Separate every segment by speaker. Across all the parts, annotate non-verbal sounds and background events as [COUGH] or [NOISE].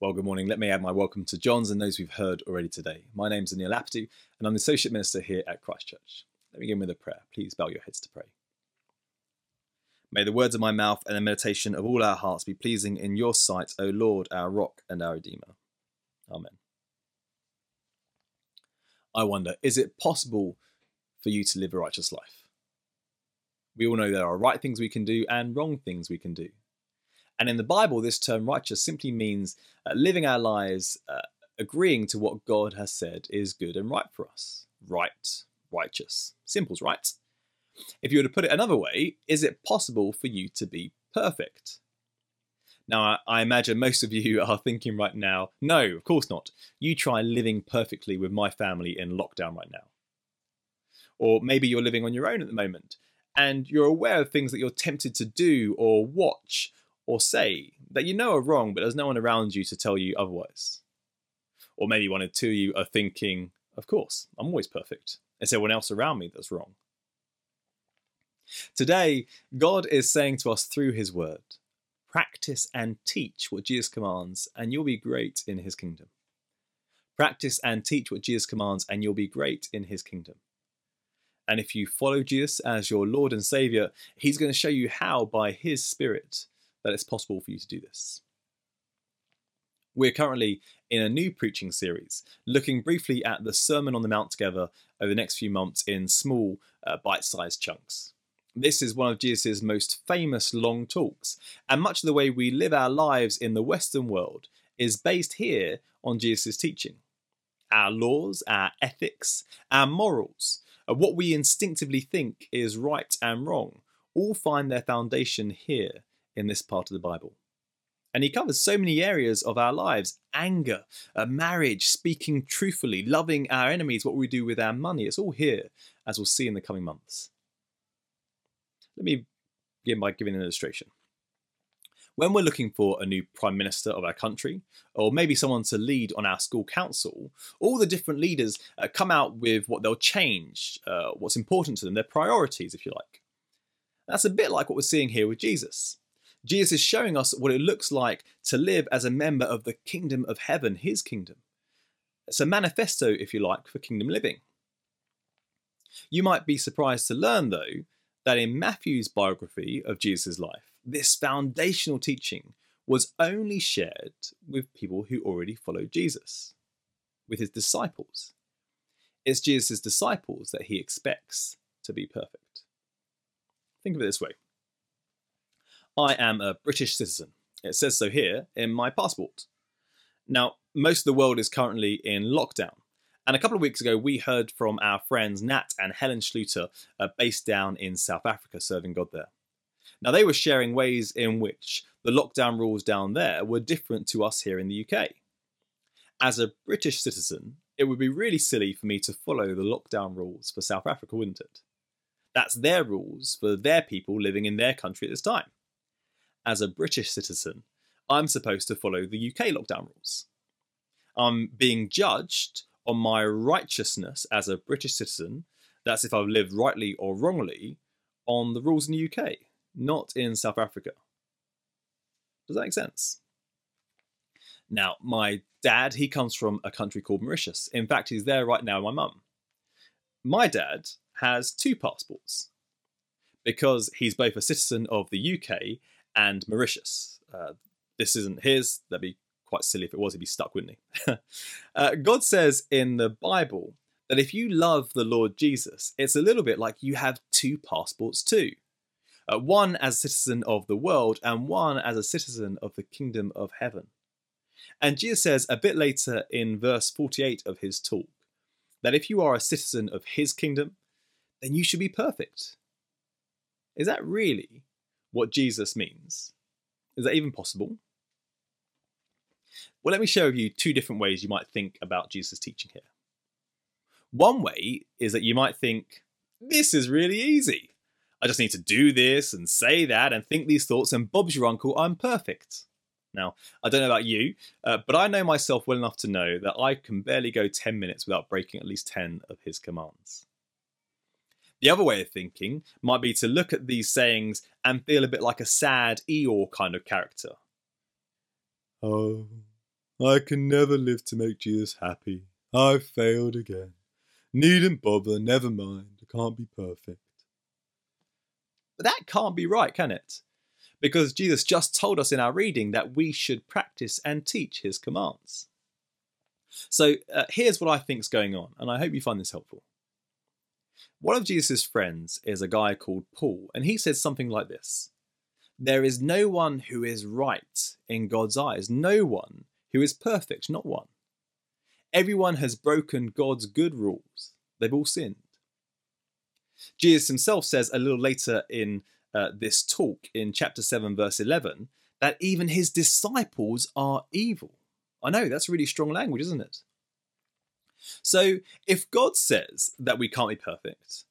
Speaker 1: Well, good morning. Let me add my welcome to John's and those we've heard already today. My name's Anil Aptu, and I'm the Associate Minister here at Christchurch. Let me begin with a prayer. Please bow your heads to pray. May the words of my mouth and the meditation of all our hearts be pleasing in your sight, O Lord, our rock and our Redeemer. Amen. I wonder, is it possible for you to live a righteous life? We all know there are right things we can do and wrong things we can do. And in the Bible, this term righteous simply means uh, living our lives uh, agreeing to what God has said is good and right for us. Right, righteous. Simple's right. If you were to put it another way, is it possible for you to be perfect? Now, I imagine most of you [LAUGHS] are thinking right now, no, of course not. You try living perfectly with my family in lockdown right now. Or maybe you're living on your own at the moment and you're aware of things that you're tempted to do or watch or say that you know are wrong, but there's no one around you to tell you otherwise. Or maybe one or two of you are thinking, of course, I'm always perfect. It's everyone else around me that's wrong. Today, God is saying to us through His Word practice and teach what Jesus commands, and you'll be great in His kingdom. Practice and teach what Jesus commands, and you'll be great in His kingdom. And if you follow Jesus as your Lord and Saviour, He's going to show you how by His Spirit that it's possible for you to do this. We're currently in a new preaching series, looking briefly at the Sermon on the Mount together over the next few months in small, uh, bite sized chunks. This is one of Jesus' most famous long talks, and much of the way we live our lives in the Western world is based here on Jesus' teaching. Our laws, our ethics, our morals, uh, what we instinctively think is right and wrong, all find their foundation here in this part of the Bible. And he covers so many areas of our lives anger, uh, marriage, speaking truthfully, loving our enemies, what we do with our money. It's all here, as we'll see in the coming months. Let me begin by giving an illustration. When we're looking for a new Prime Minister of our country, or maybe someone to lead on our school council, all the different leaders uh, come out with what they'll change, uh, what's important to them, their priorities, if you like. That's a bit like what we're seeing here with Jesus. Jesus is showing us what it looks like to live as a member of the kingdom of heaven, his kingdom. It's a manifesto, if you like, for kingdom living. You might be surprised to learn, though, that in Matthew's biography of Jesus' life, this foundational teaching was only shared with people who already followed Jesus, with his disciples. It's Jesus' disciples that he expects to be perfect. Think of it this way I am a British citizen. It says so here in my passport. Now, most of the world is currently in lockdown. And a couple of weeks ago, we heard from our friends Nat and Helen Schluter, uh, based down in South Africa, serving God there. Now, they were sharing ways in which the lockdown rules down there were different to us here in the UK. As a British citizen, it would be really silly for me to follow the lockdown rules for South Africa, wouldn't it? That's their rules for their people living in their country at this time as a British citizen, I'm supposed to follow the UK lockdown rules. I'm being judged on my righteousness as a British citizen, that's if I've lived rightly or wrongly, on the rules in the UK, not in South Africa. Does that make sense? Now, my dad, he comes from a country called Mauritius. In fact, he's there right now my mum. My dad has two passports because he's both a citizen of the UK and Mauritius. Uh, this isn't his. That'd be quite silly if it was. He'd be stuck, wouldn't he? [LAUGHS] uh, God says in the Bible that if you love the Lord Jesus, it's a little bit like you have two passports too. Uh, one as a citizen of the world and one as a citizen of the kingdom of heaven. And Jesus says a bit later in verse 48 of his talk that if you are a citizen of his kingdom, then you should be perfect. Is that really what Jesus means. Is that even possible? Well, let me show you two different ways you might think about Jesus' teaching here. One way is that you might think, this is really easy. I just need to do this and say that and think these thoughts, and Bob's your uncle, I'm perfect. Now, I don't know about you, uh, but I know myself well enough to know that I can barely go 10 minutes without breaking at least 10 of his commands. The other way of thinking might be to look at these sayings and feel a bit like a sad Eeyore kind of character. Oh, I can never live to make Jesus happy. I've failed again. Needn't bother, never mind. I can't be perfect. But that can't be right, can it? Because Jesus just told us in our reading that we should practice and teach his commands. So uh, here's what I think is going on, and I hope you find this helpful. One of Jesus' friends is a guy called Paul, and he says something like this There is no one who is right in God's eyes, no one who is perfect, not one. Everyone has broken God's good rules, they've all sinned. Jesus himself says a little later in uh, this talk, in chapter 7, verse 11, that even his disciples are evil. I know, that's really strong language, isn't it? So, if God says that we can't be perfect,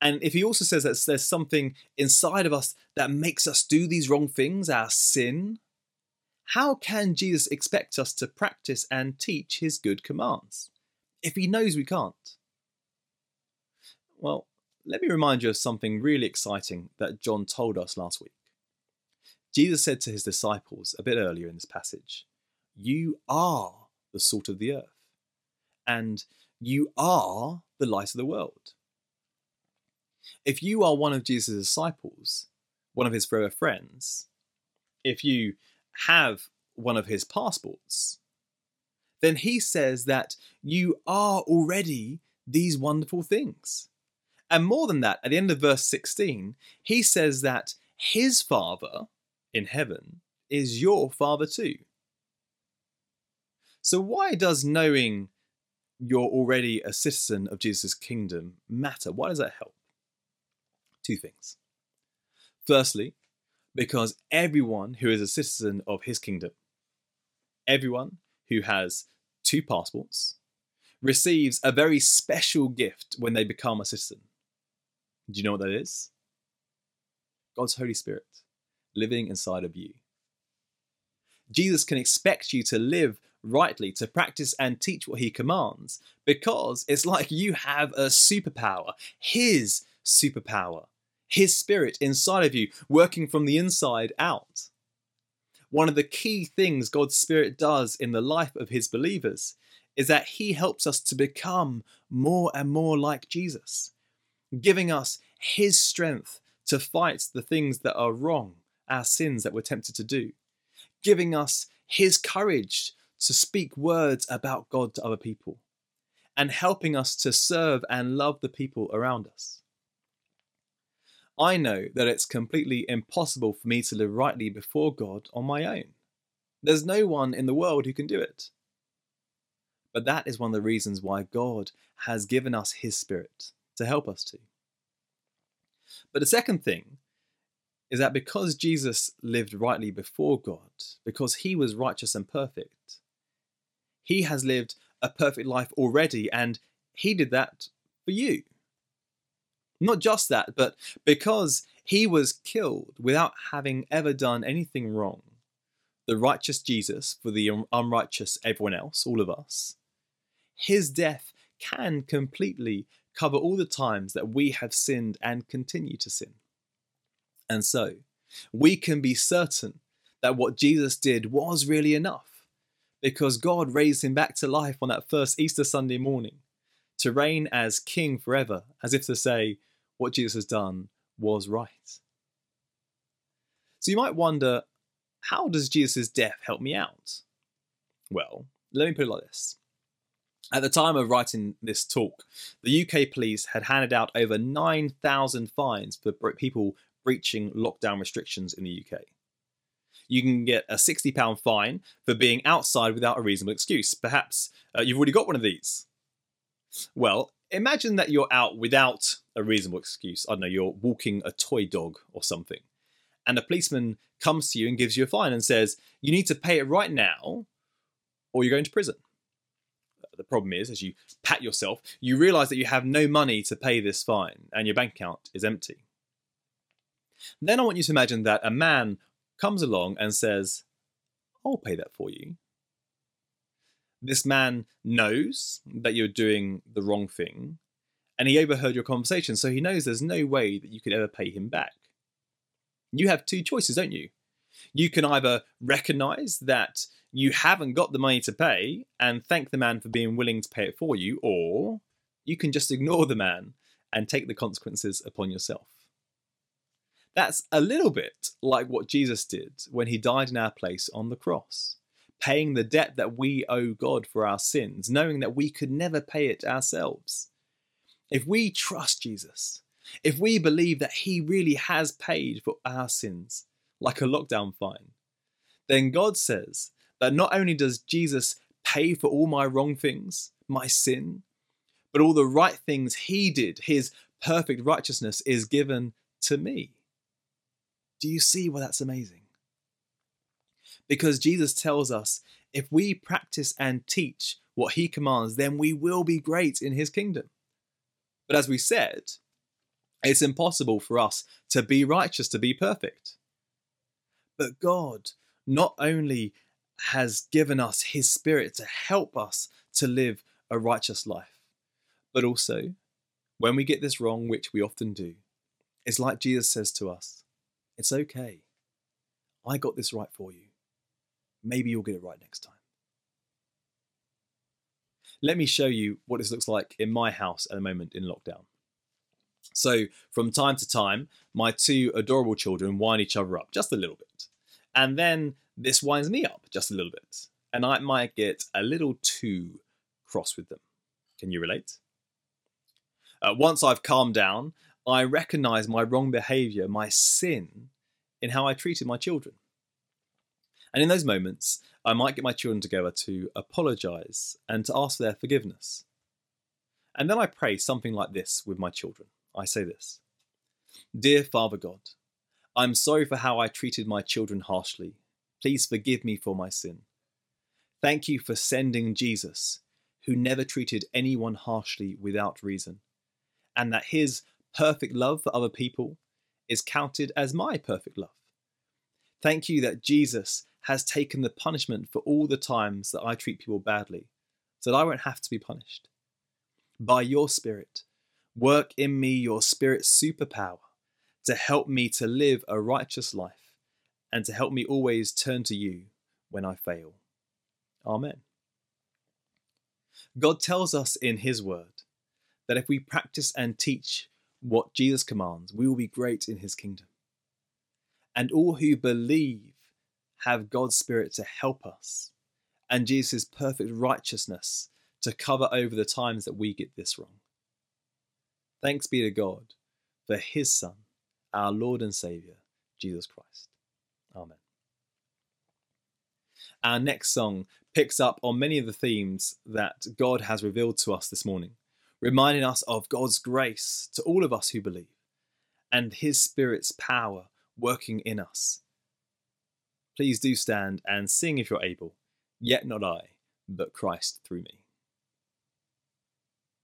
Speaker 1: and if He also says that there's something inside of us that makes us do these wrong things, our sin, how can Jesus expect us to practice and teach His good commands if He knows we can't? Well, let me remind you of something really exciting that John told us last week. Jesus said to his disciples a bit earlier in this passage, You are the salt of the earth, and you are the light of the world. If you are one of Jesus' disciples, one of his forever friends, if you have one of his passports, then he says that you are already these wonderful things. And more than that, at the end of verse 16, he says that his Father in heaven is your Father too. So, why does knowing you're already a citizen of Jesus' kingdom matter? Why does that help? Two things. Firstly, because everyone who is a citizen of his kingdom, everyone who has two passports, receives a very special gift when they become a citizen. Do you know what that is? God's Holy Spirit living inside of you. Jesus can expect you to live rightly, to practice and teach what he commands, because it's like you have a superpower, his superpower. His Spirit inside of you, working from the inside out. One of the key things God's Spirit does in the life of His believers is that He helps us to become more and more like Jesus, giving us His strength to fight the things that are wrong, our sins that we're tempted to do, giving us His courage to speak words about God to other people, and helping us to serve and love the people around us. I know that it's completely impossible for me to live rightly before God on my own. There's no one in the world who can do it. But that is one of the reasons why God has given us His Spirit to help us to. But the second thing is that because Jesus lived rightly before God, because He was righteous and perfect, He has lived a perfect life already, and He did that for you. Not just that, but because he was killed without having ever done anything wrong, the righteous Jesus for the unrighteous everyone else, all of us, his death can completely cover all the times that we have sinned and continue to sin. And so, we can be certain that what Jesus did was really enough because God raised him back to life on that first Easter Sunday morning to reign as king forever, as if to say, what Jesus has done was right. So you might wonder, how does Jesus' death help me out? Well, let me put it like this. At the time of writing this talk, the UK police had handed out over 9,000 fines for people breaching lockdown restrictions in the UK. You can get a £60 fine for being outside without a reasonable excuse. Perhaps uh, you've already got one of these. Well, imagine that you're out without a reasonable excuse. I don't know, you're walking a toy dog or something, and a policeman comes to you and gives you a fine and says, You need to pay it right now, or you're going to prison. The problem is, as you pat yourself, you realize that you have no money to pay this fine and your bank account is empty. Then I want you to imagine that a man comes along and says, I'll pay that for you this man knows that you're doing the wrong thing and he overheard your conversation, so he knows there's no way that you could ever pay him back. You have two choices, don't you? You can either recognize that you haven't got the money to pay and thank the man for being willing to pay it for you, or you can just ignore the man and take the consequences upon yourself. That's a little bit like what Jesus did when he died in our place on the cross, paying the debt that we owe God for our sins, knowing that we could never pay it ourselves. If we trust Jesus, if we believe that he really has paid for our sins, like a lockdown fine, then God says that not only does Jesus pay for all my wrong things, my sin, but all the right things he did, his perfect righteousness, is given to me. Do you see why that's amazing? Because Jesus tells us if we practice and teach what he commands, then we will be great in his kingdom. But as we said, it's impossible for us to be righteous, to be perfect. But God not only has given us His Spirit to help us to live a righteous life. But also, when we get this wrong, which we often do, it's like Jesus says to us it's okay. I got this right for you. Maybe you'll get it right next time. Let me show you what this looks like in my house at the moment in lockdown. So, from time to time, my two adorable children wind each other up just a little bit. And then this winds me up just a little bit, and I might get a little too cross with them. Can you relate? Uh, once I've calmed down, I recognize my wrong behavior, my sin, in how I treated my children. And in those moments, I might get my children together to apologize and to ask for their forgiveness. And then I pray something like this with my children. I say this Dear Father God, I'm sorry for how I treated my children harshly Please forgive me for my sin. Thank you for sending Jesus, who never treated anyone harshly without reason, and that his perfect love for other people is counted as my perfect love. Thank you that Jesus has taken the punishment for all the times that I treat people badly, so that I won't have to be punished. By your Spirit, work in me your Spirit's superpower to help me to live a righteous life and to help me always turn to you when I fail. Amen. God tells us in His Word that if we practice and teach what Jesus commands, we will be great in His kingdom. And all who believe have God's Spirit to help us and Jesus' perfect righteousness to cover over the times that we get this wrong. Thanks be to God for His Son, our Lord and Saviour, Jesus Christ. Amen. Our next song picks up on many of the themes that God has revealed to us this morning, reminding us of God's grace to all of us who believe and His Spirit's power working in us. Please do stand and sing if you're able, yet not I, but Christ through me.